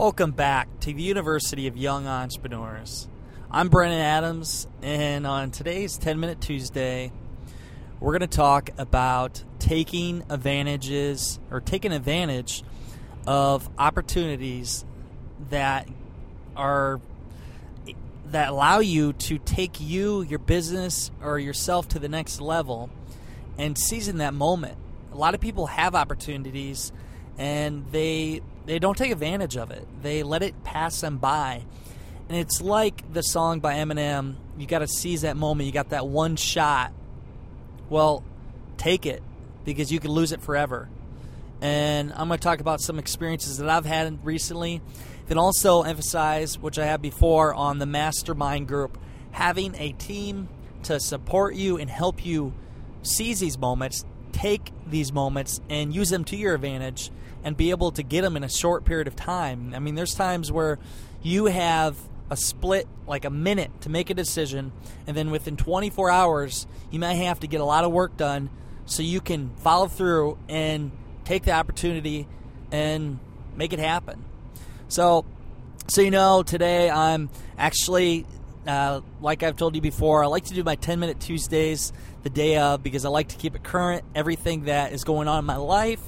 Welcome back to the University of Young Entrepreneurs. I'm Brandon Adams, and on today's 10 Minute Tuesday, we're going to talk about taking advantages or taking advantage of opportunities that are that allow you to take you, your business, or yourself to the next level and seizing that moment. A lot of people have opportunities and they they don't take advantage of it. They let it pass them by. And it's like the song by Eminem, you got to seize that moment. You got that one shot. Well, take it because you can lose it forever. And I'm going to talk about some experiences that I've had recently. Then also emphasize, which I have before, on the mastermind group, having a team to support you and help you seize these moments, take these moments, and use them to your advantage and be able to get them in a short period of time. I mean, there's times where you have a split, like a minute, to make a decision, and then within 24 hours, you might have to get a lot of work done so you can follow through and take the opportunity and make it happen. So, so you know, today I'm actually, uh, like I've told you before, I like to do my 10 minute Tuesdays the day of because I like to keep it current, everything that is going on in my life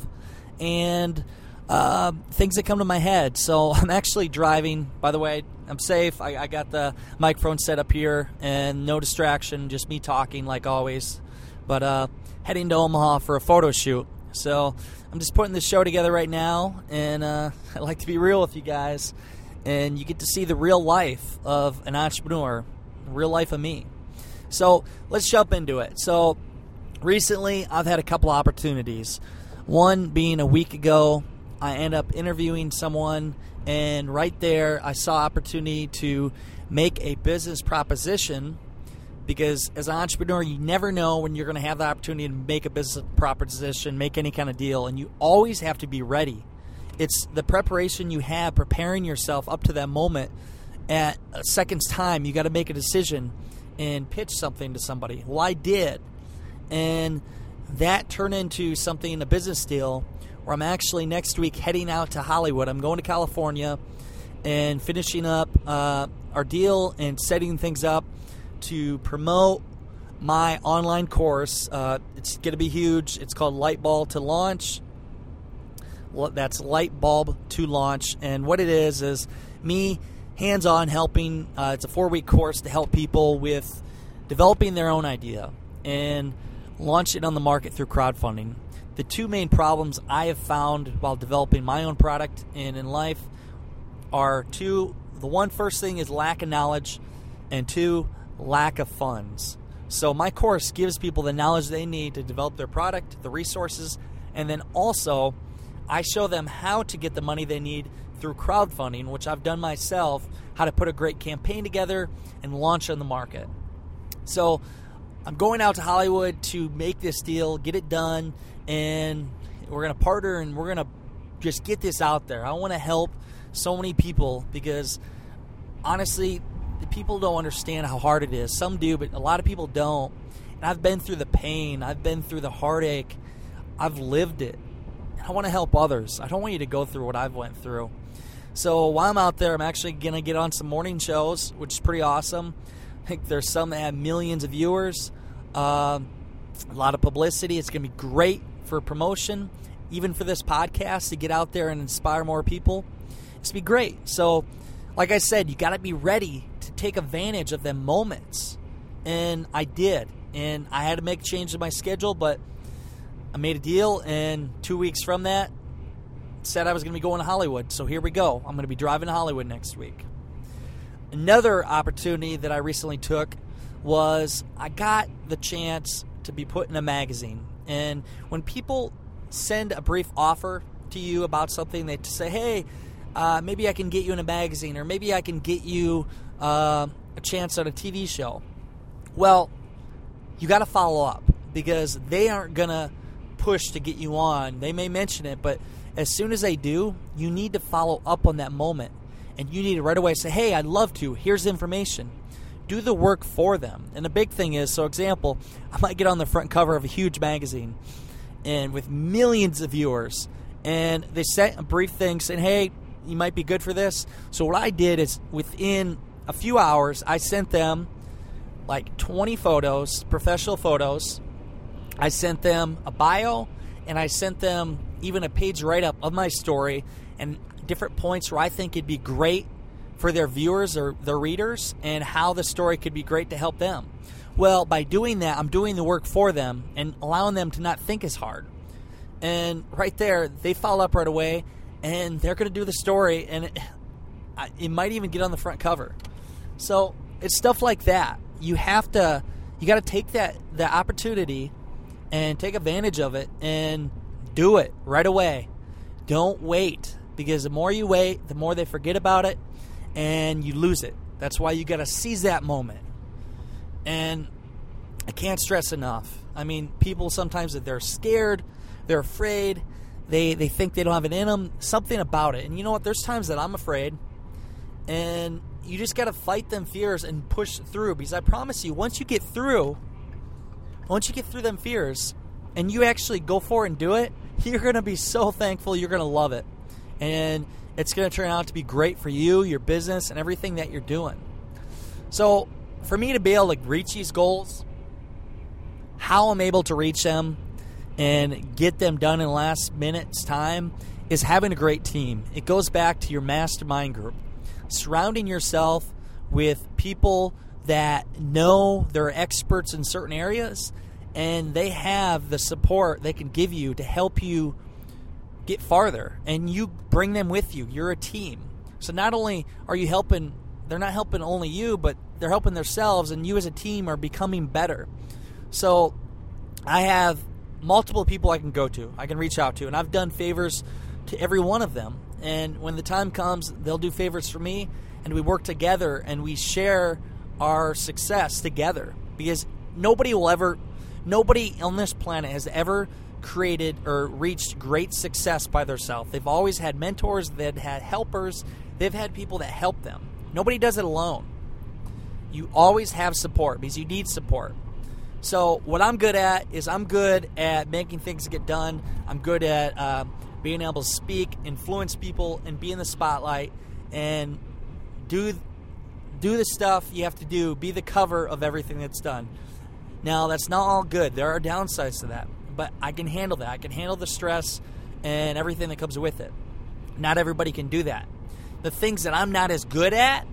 and uh, things that come to my head. So I'm actually driving. By the way, I'm safe. I, I, got the microphone set up here and no distraction, just me talking like always. But uh, heading to Omaha for a photo shoot. So I'm just putting this show together right now, and uh, I like to be real with you guys. And you get to see the real life of an entrepreneur, real life of me. So let's jump into it. So recently, I've had a couple opportunities. One being a week ago, I end up interviewing someone, and right there, I saw opportunity to make a business proposition because as an entrepreneur, you never know when you're going to have the opportunity to make a business proposition, make any kind of deal, and you always have to be ready. It's the preparation you have, preparing yourself up to that moment. At a second's time, you got to make a decision and pitch something to somebody. Well, I did, and that turn into something, a business deal, where I'm actually next week heading out to Hollywood. I'm going to California and finishing up uh, our deal and setting things up to promote my online course. Uh, it's going to be huge. It's called Lightbulb to Launch. Well, that's Lightbulb to Launch. And what it is is me hands on helping. Uh, it's a four week course to help people with developing their own idea. And launch it on the market through crowdfunding. The two main problems I have found while developing my own product and in life are two. The one first thing is lack of knowledge, and two, lack of funds. So, my course gives people the knowledge they need to develop their product, the resources, and then also I show them how to get the money they need through crowdfunding, which I've done myself, how to put a great campaign together and launch on the market. So, I'm going out to Hollywood to make this deal, get it done, and we're going to partner and we're going to just get this out there. I want to help so many people because honestly, people don't understand how hard it is. Some do, but a lot of people don't. And I've been through the pain, I've been through the heartache, I've lived it. And I want to help others. I don't want you to go through what I've went through. So while I'm out there, I'm actually going to get on some morning shows, which is pretty awesome. I think there's some that have millions of viewers, uh, a lot of publicity. It's going to be great for promotion, even for this podcast to get out there and inspire more people. It's going to be great. So, like I said, you got to be ready to take advantage of them moments. And I did. And I had to make a change in my schedule, but I made a deal. And two weeks from that, said I was going to be going to Hollywood. So here we go. I'm going to be driving to Hollywood next week. Another opportunity that I recently took was I got the chance to be put in a magazine. And when people send a brief offer to you about something, they say, hey, uh, maybe I can get you in a magazine, or maybe I can get you uh, a chance on a TV show. Well, you got to follow up because they aren't going to push to get you on. They may mention it, but as soon as they do, you need to follow up on that moment. And you need to right away say, hey, I'd love to. Here's information. Do the work for them. And the big thing is, so example, I might get on the front cover of a huge magazine and with millions of viewers, and they sent a brief thing saying, hey, you might be good for this. So what I did is within a few hours, I sent them like 20 photos, professional photos. I sent them a bio and I sent them even a page write up of my story and different points where I think it'd be great for their viewers or their readers and how the story could be great to help them. Well, by doing that, I'm doing the work for them and allowing them to not think as hard. And right there, they follow up right away and they're going to do the story and it, it might even get on the front cover. So it's stuff like that. You have to, you got to take that the opportunity and take advantage of it and do it right away. Don't wait because the more you wait, the more they forget about it and you lose it. That's why you got to seize that moment. And I can't stress enough. I mean, people sometimes that they're scared, they're afraid, they they think they don't have it in them. Something about it. And you know what? There's times that I'm afraid, and you just got to fight them fears and push through. Because I promise you, once you get through, once you get through them fears, and you actually go for it and do it, you're to be so thankful. You're to love it, and it's going to turn out to be great for you, your business, and everything that you're doing. So, for me to be able to reach these goals, how I'm able to reach them and get them done in the last minute's time is having a great team. It goes back to your mastermind group. Surrounding yourself with people that know they're experts in certain areas and they have the support they can give you to help you get farther and you bring them with you. You're a team. So not only are you helping they're not helping only you, but they're helping themselves and you as a team are becoming better. So I have multiple people I can go to, I can reach out to, and I've done favors to every one of them. And when the time comes, they'll do favors for me, and we work together and we share our success together. Because nobody will ever, nobody on this planet has ever created or reached great success by themselves. They've always had mentors, they've had helpers, they've had people that help them. Nobody does it alone. You always have support because you need support. So what I'm good at is I'm good at making things get done. I'm good at uh, being able to speak, influence people, and be in the spotlight, and do do the stuff you have to do. Be the cover of everything that's done. Now that's not all good. There are downsides to that, but I can handle that. I can handle the stress and everything that comes with it. Not everybody can do that. The things that I'm not as good at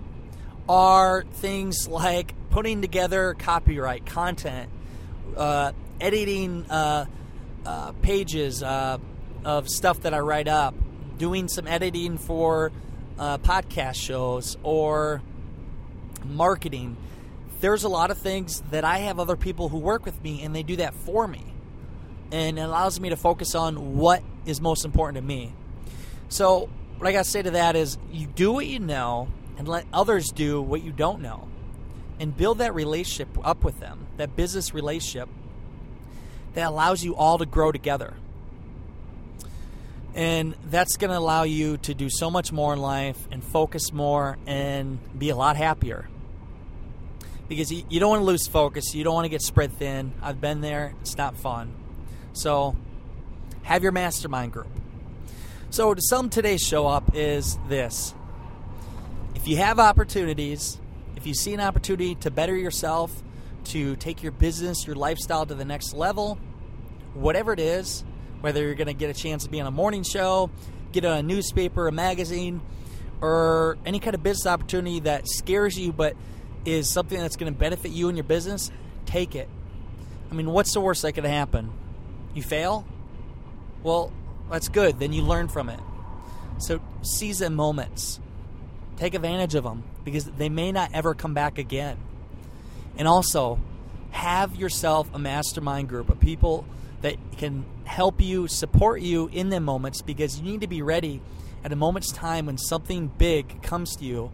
are things like putting together copyright content uh, editing uh, uh, pages uh, of stuff that I write up, doing some editing for uh, podcast shows or marketing. There's a lot of things that I have other people who work with me and they do that for me. And it allows me to focus on what is most important to me. So, what I got to say to that is you do what you know and let others do what you don't know and build that relationship up with them, that business relationship that allows you all to grow together. And that's going to allow you to do so much more in life and focus more and be a lot happier. Because you, don't want to lose focus, you don't want to get spread thin. I've been there, it's not fun. So, have your mastermind group. So, to sum today's show up, is this if you have opportunities, if you see an opportunity to better yourself, to take your business, your lifestyle to the next level, whatever it is, whether you're going to get a chance to be on a morning show, get on a newspaper, a magazine, or any kind of business opportunity that scares you but is something that's going to benefit you and your business, take it. I mean, what's the worst that could happen? You fail? Well, that's good. Then you learn from it. So seize the moments. Take advantage of them because they may not ever come back again. And also, have yourself a mastermind group of people that can help you, support you in the moments because you need to be ready at a moment's time when something big comes to you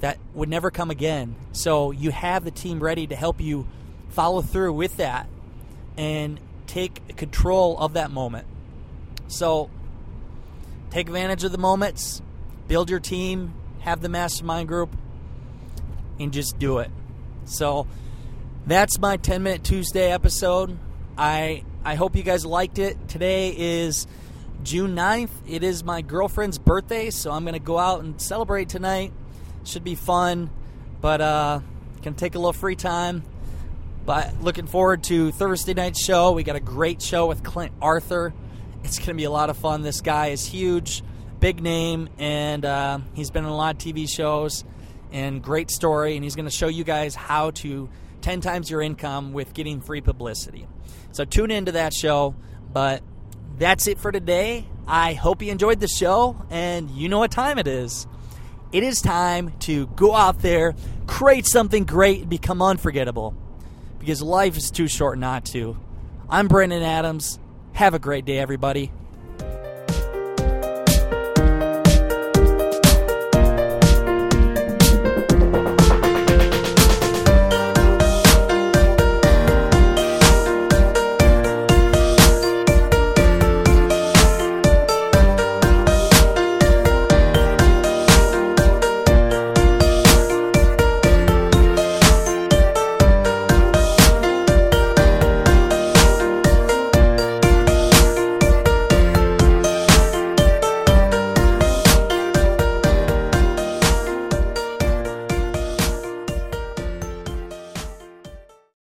that would never come again. So you have the team ready to help you follow through with that and take control of that moment. So take advantage of the moments, build your team, have the mastermind group, and just do it. So that's my 10 minute Tuesday episode. I I hope you guys liked it. Today is June 9th. It is my girlfriend's birthday, so I'm going to go out and celebrate tonight. Should be fun, but uh can take a little free time. But looking forward to Thursday night's show. We got a great show with Clint Arthur. It's going to be a lot of fun. This guy is huge, big name, and uh, he's been in a lot of TV shows and great story. And he's going to show you guys how to 10 times your income with getting free publicity. So tune into that show. But that's it for today. I hope you enjoyed the show, and you know what time it is. It is time to go out there, create something great, and become unforgettable. Because life is too short not to. I'm Brandon Adams. Have a great day, everybody.